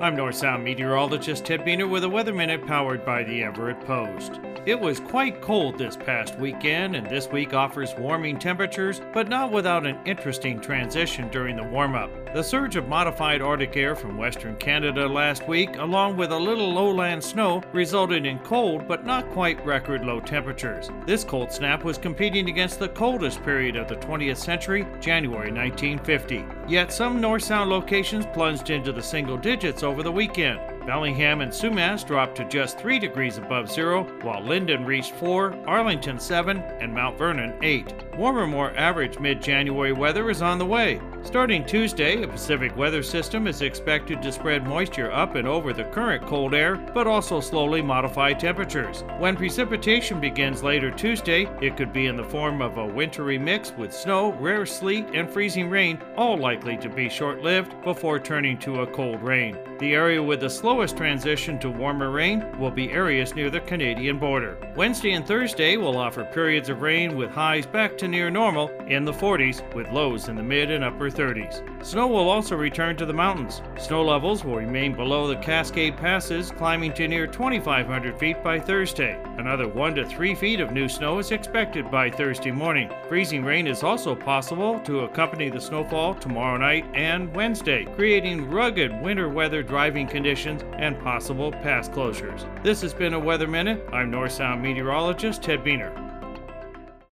I'm North Sound meteorologist Ted Buehner with a Weather Minute powered by the Everett Post. It was quite cold this past weekend, and this week offers warming temperatures, but not without an interesting transition during the warm up. The surge of modified Arctic air from western Canada last week, along with a little lowland snow, resulted in cold but not quite record low temperatures. This cold snap was competing against the coldest period of the 20th century, January 1950. Yet some North Sound locations plunged into the single digits over the weekend. Bellingham and Sumas dropped to just 3 degrees above zero, while Lynden reached 4, Arlington 7, and Mount Vernon 8. Warmer, more average mid January weather is on the way. Starting Tuesday, a Pacific weather system is expected to spread moisture up and over the current cold air, but also slowly modify temperatures. When precipitation begins later Tuesday, it could be in the form of a wintry mix with snow, rare sleet, and freezing rain, all likely to be short lived before turning to a cold rain. The area with the slowest transition to warmer rain will be areas near the Canadian border. Wednesday and Thursday will offer periods of rain with highs back to near normal in the 40s with lows in the mid and upper 30s. Snow will also return to the mountains. Snow levels will remain below the Cascade Passes, climbing to near 2,500 feet by Thursday. Another 1 to 3 feet of new snow is expected by Thursday morning. Freezing rain is also possible to accompany the snowfall tomorrow night and Wednesday, creating rugged winter weather driving conditions, and possible pass closures. This has been a Weather Minute. I'm North Sound meteorologist Ted Buehner.